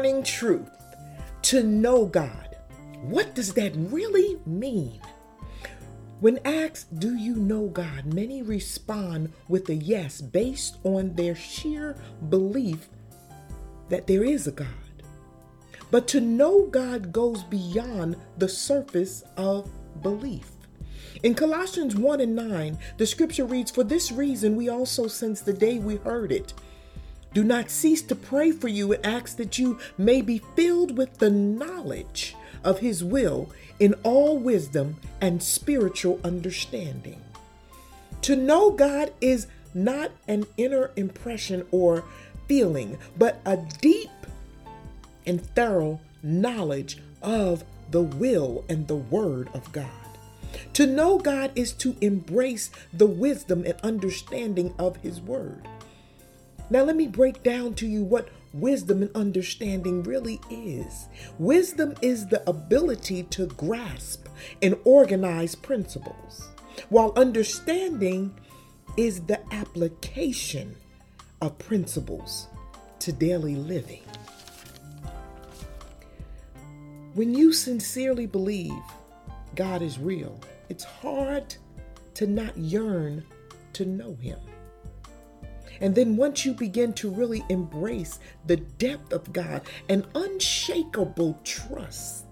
morning truth to know God. What does that really mean? When asked, Do you know God? many respond with a yes based on their sheer belief that there is a God. But to know God goes beyond the surface of belief. In Colossians 1 and 9, the scripture reads, For this reason we also, since the day we heard it, do not cease to pray for you and ask that you may be filled with the knowledge of his will in all wisdom and spiritual understanding. To know God is not an inner impression or feeling, but a deep and thorough knowledge of the will and the word of God. To know God is to embrace the wisdom and understanding of his word. Now, let me break down to you what wisdom and understanding really is. Wisdom is the ability to grasp and organize principles, while understanding is the application of principles to daily living. When you sincerely believe God is real, it's hard to not yearn to know Him. And then once you begin to really embrace the depth of God, an unshakable trust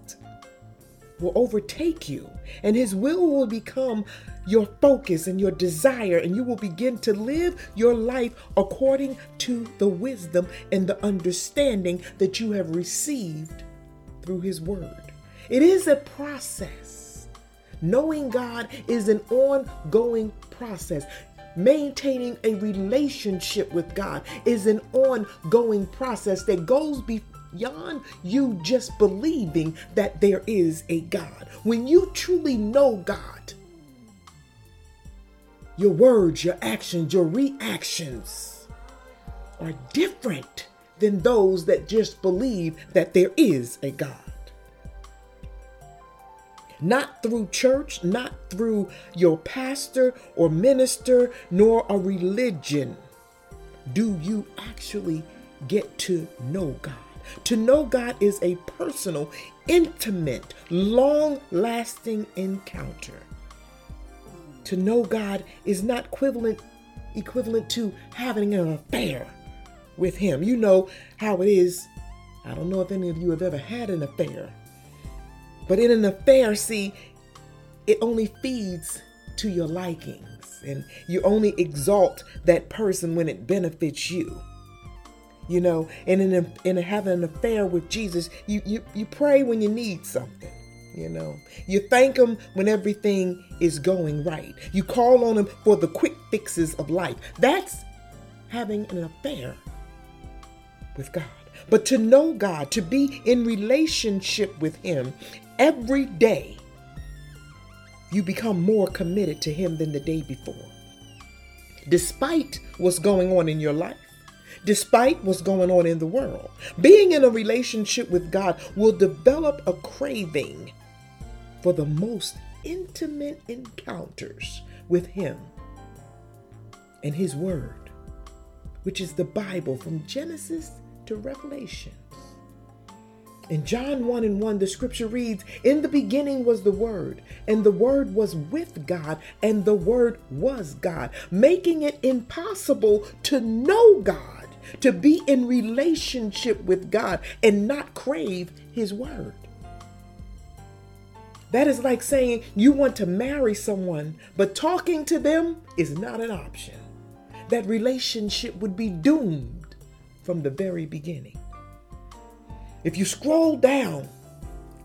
will overtake you, and His will will become your focus and your desire, and you will begin to live your life according to the wisdom and the understanding that you have received through His Word. It is a process. Knowing God is an ongoing process. Maintaining a relationship with God is an ongoing process that goes beyond you just believing that there is a God. When you truly know God, your words, your actions, your reactions are different than those that just believe that there is a God not through church, not through your pastor or minister, nor a religion, do you actually get to know God. To know God is a personal, intimate, long lasting encounter. To know God is not equivalent equivalent to having an affair with him. You know how it is. I don't know if any of you have ever had an affair. But in an affair, see, it only feeds to your likings and you only exalt that person when it benefits you. You know, and in, a, in having an affair with Jesus, you, you, you pray when you need something. You know, you thank Him when everything is going right. You call on Him for the quick fixes of life. That's having an affair with God. But to know God, to be in relationship with Him, every day you become more committed to Him than the day before. Despite what's going on in your life, despite what's going on in the world, being in a relationship with God will develop a craving for the most intimate encounters with Him and His Word, which is the Bible from Genesis to Revelation. In John 1 and 1, the scripture reads, In the beginning was the Word, and the Word was with God, and the Word was God, making it impossible to know God, to be in relationship with God, and not crave His Word. That is like saying you want to marry someone, but talking to them is not an option. That relationship would be doomed from the very beginning. If you scroll down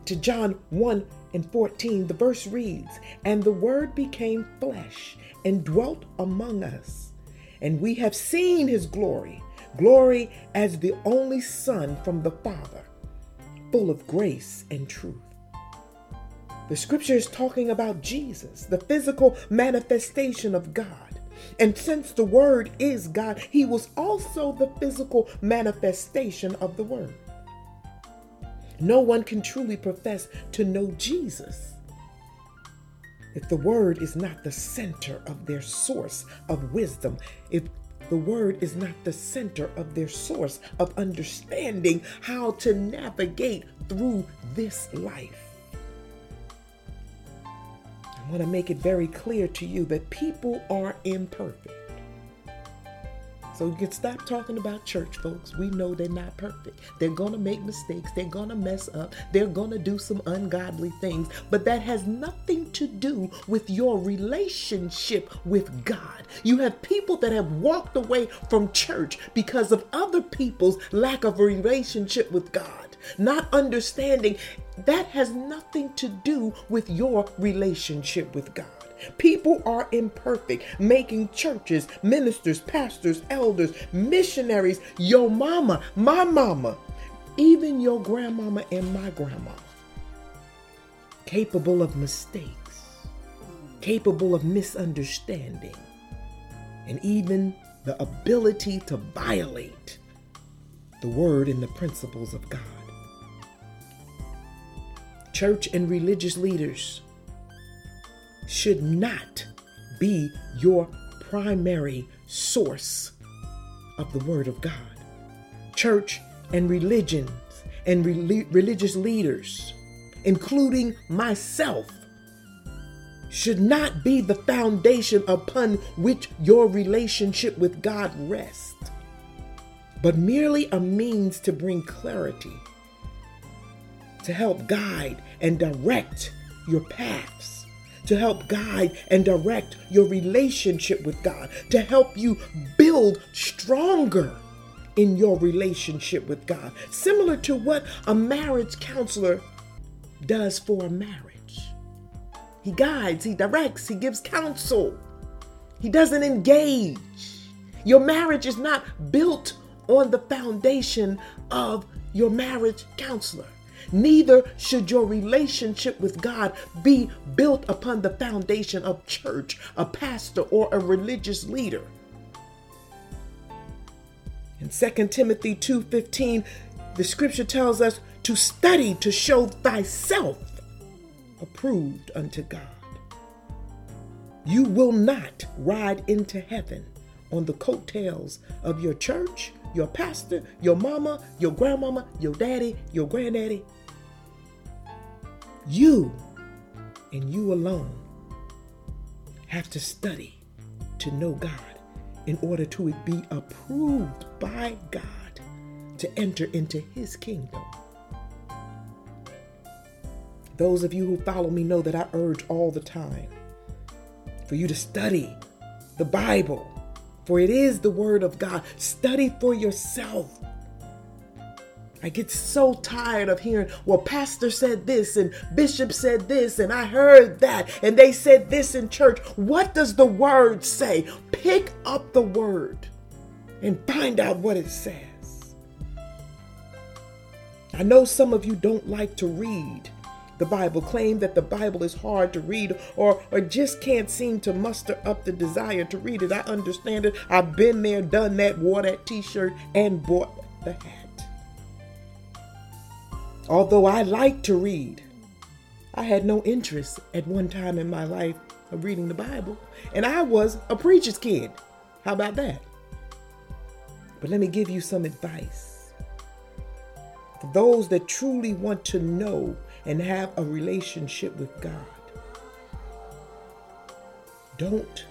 to John 1 and 14, the verse reads, And the Word became flesh and dwelt among us, and we have seen his glory, glory as the only Son from the Father, full of grace and truth. The scripture is talking about Jesus, the physical manifestation of God. And since the Word is God, He was also the physical manifestation of the Word. No one can truly profess to know Jesus if the word is not the center of their source of wisdom, if the word is not the center of their source of understanding how to navigate through this life. I want to make it very clear to you that people are imperfect. So you can stop talking about church folks. We know they're not perfect. They're going to make mistakes. They're going to mess up. They're going to do some ungodly things. But that has nothing to do with your relationship with God. You have people that have walked away from church because of other people's lack of relationship with God. Not understanding that has nothing to do with your relationship with God. People are imperfect, making churches, ministers, pastors, elders, missionaries, your mama, my mama, even your grandmama and my grandma, capable of mistakes, capable of misunderstanding, and even the ability to violate the word and the principles of God. Church and religious leaders should not be your primary source of the Word of God. Church and religions and re- religious leaders, including myself, should not be the foundation upon which your relationship with God rests, but merely a means to bring clarity, to help guide and direct your paths to help guide and direct your relationship with God, to help you build stronger in your relationship with God. Similar to what a marriage counselor does for a marriage. He guides, he directs, he gives counsel, he doesn't engage. Your marriage is not built on the foundation of your marriage counselor. Neither should your relationship with God be built upon the foundation of church, a pastor, or a religious leader. In 2 Timothy 2:15, the scripture tells us to study to show thyself approved unto God. You will not ride into heaven on the coattails of your church, your pastor, your mama, your grandmama, your daddy, your granddaddy. You and you alone have to study to know God in order to be approved by God to enter into His kingdom. Those of you who follow me know that I urge all the time for you to study the Bible for it is the word of God. Study for yourself. I get so tired of hearing, well, Pastor said this and Bishop said this and I heard that and they said this in church. What does the word say? Pick up the word and find out what it says. I know some of you don't like to read, the Bible, claim that the Bible is hard to read or, or just can't seem to muster up the desire to read it. I understand it. I've been there, done that, wore that t shirt, and bought the hat. Although I like to read, I had no interest at one time in my life of reading the Bible, and I was a preacher's kid. How about that? But let me give you some advice. For those that truly want to know and have a relationship with God. Don't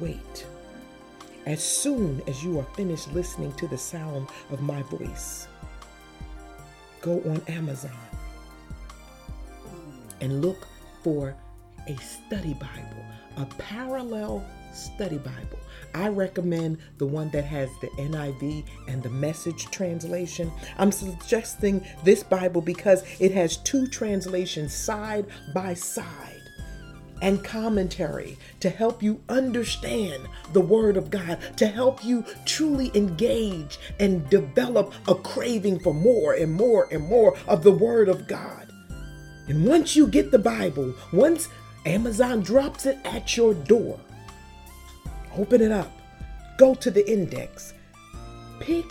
wait. As soon as you are finished listening to the sound of my voice, go on Amazon and look for a study Bible, a parallel study Bible. I recommend the one that has the NIV and the message translation. I'm suggesting this Bible because it has two translations side by side and commentary to help you understand the Word of God, to help you truly engage and develop a craving for more and more and more of the Word of God. And once you get the Bible, once Amazon drops it at your door, Open it up. Go to the index. Pick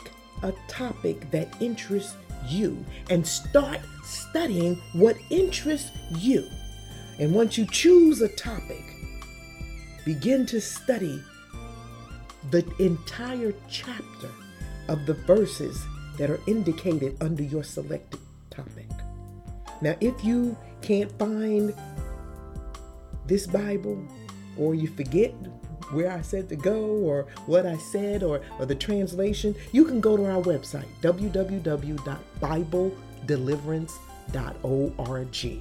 a topic that interests you and start studying what interests you. And once you choose a topic, begin to study the entire chapter of the verses that are indicated under your selected topic. Now, if you can't find this Bible or you forget where I said to go or what I said or, or the translation, you can go to our website, www.bibledeliverance.org.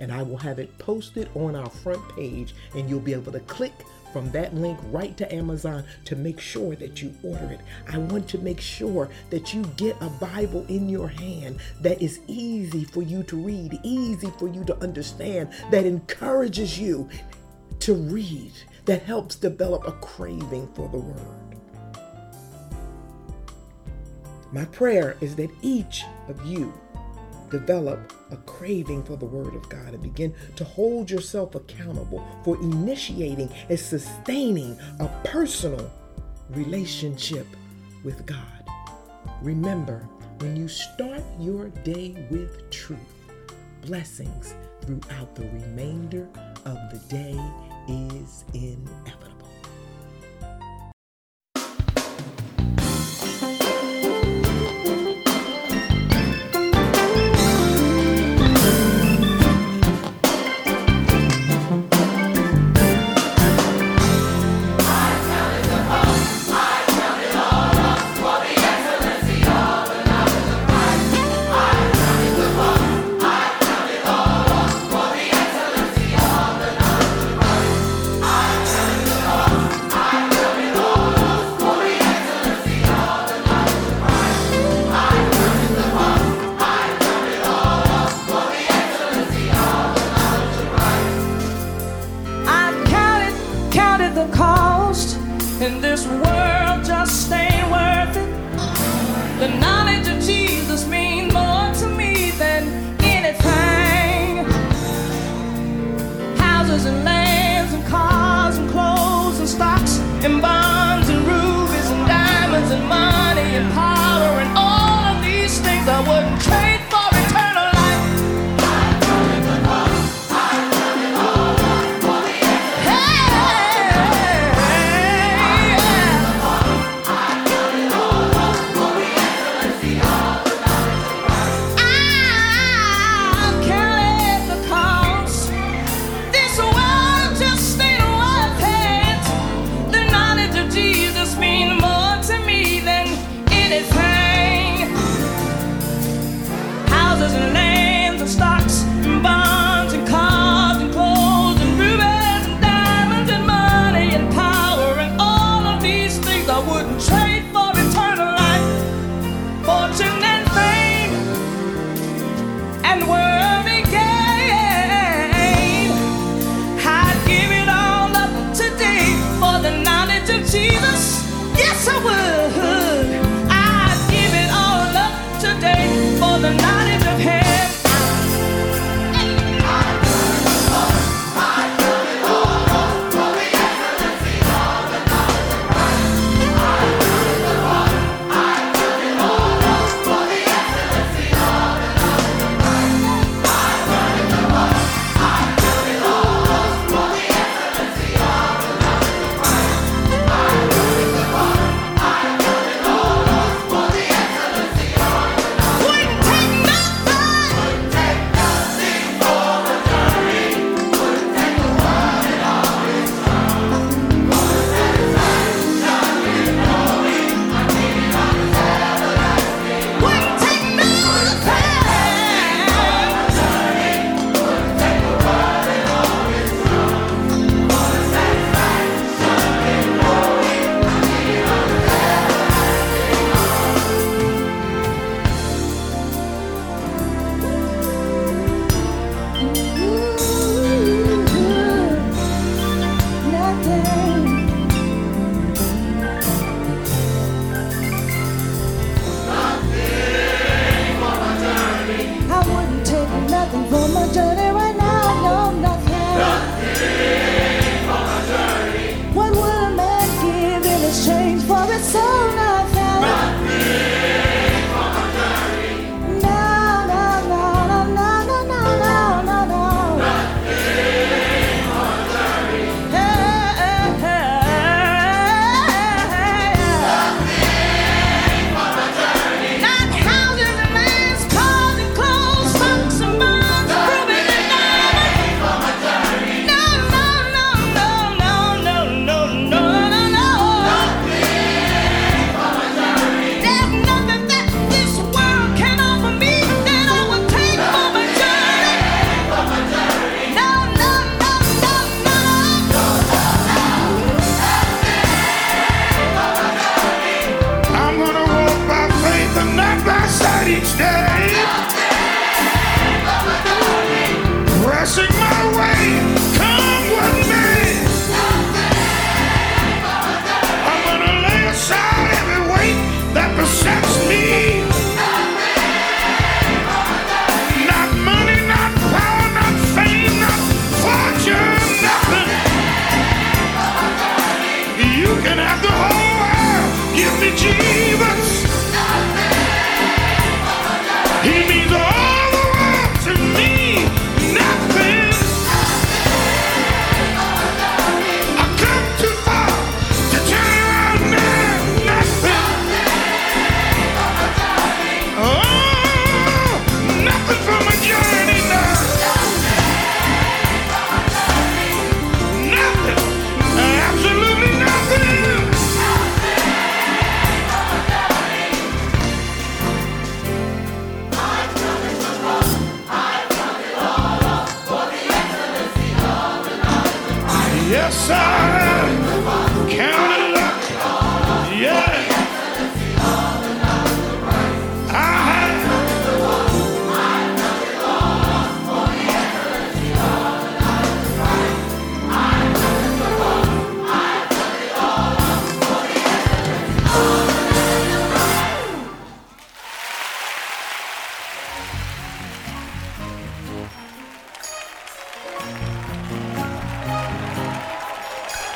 And I will have it posted on our front page, and you'll be able to click from that link right to Amazon to make sure that you order it. I want to make sure that you get a Bible in your hand that is easy for you to read, easy for you to understand, that encourages you to read, that helps develop a craving for the Word. My prayer is that each of you develop a craving for the Word of God and begin to hold yourself accountable for initiating and sustaining a personal relationship with God. Remember, when you start your day with truth, blessings throughout the remainder of the day is inevitable. in this world.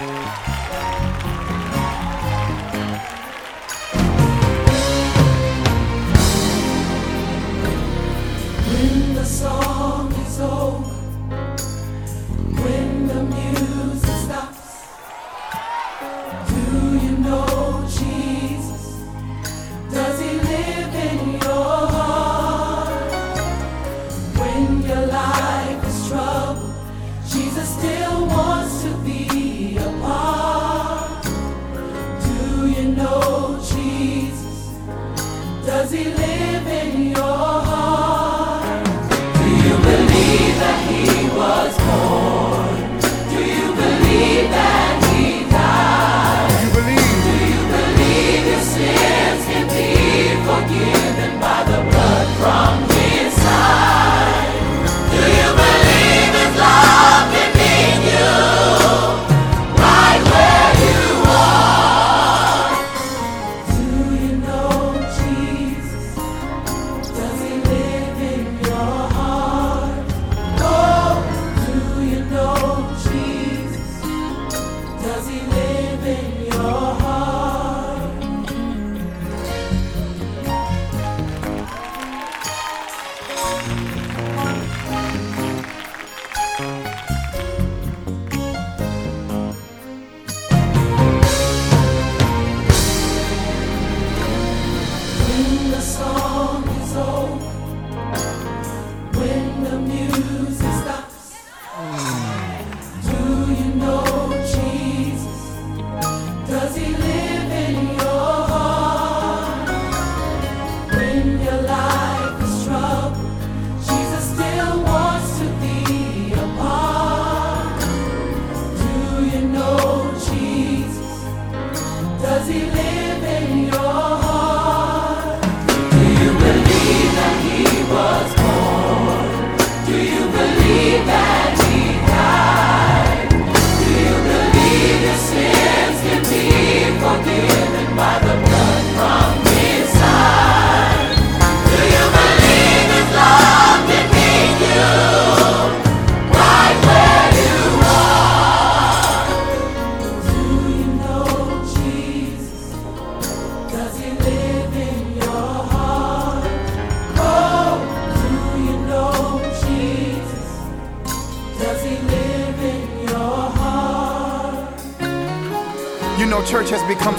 When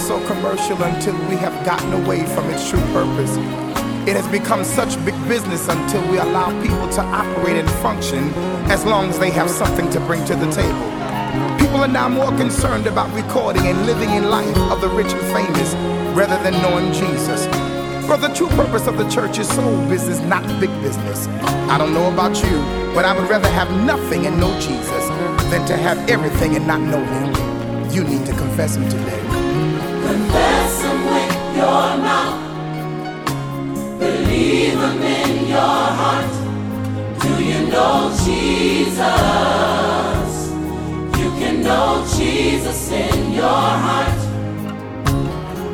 so commercial until we have gotten away from its true purpose. It has become such big business until we allow people to operate and function as long as they have something to bring to the table. People are now more concerned about recording and living in life of the rich and famous rather than knowing Jesus. For the true purpose of the church is soul business, not big business. I don't know about you, but I would rather have nothing and know Jesus than to have everything and not know him. You need to confess him today. Your mouth. Believe him in your heart. Do you know Jesus? You can know Jesus in your heart.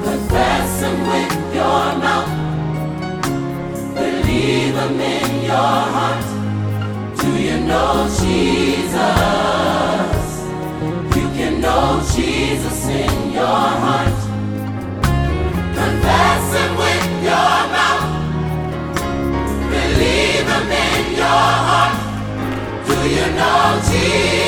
Confess him with your mouth. Believe him in your heart. Do you know Jesus? You can know Jesus in your heart. Believe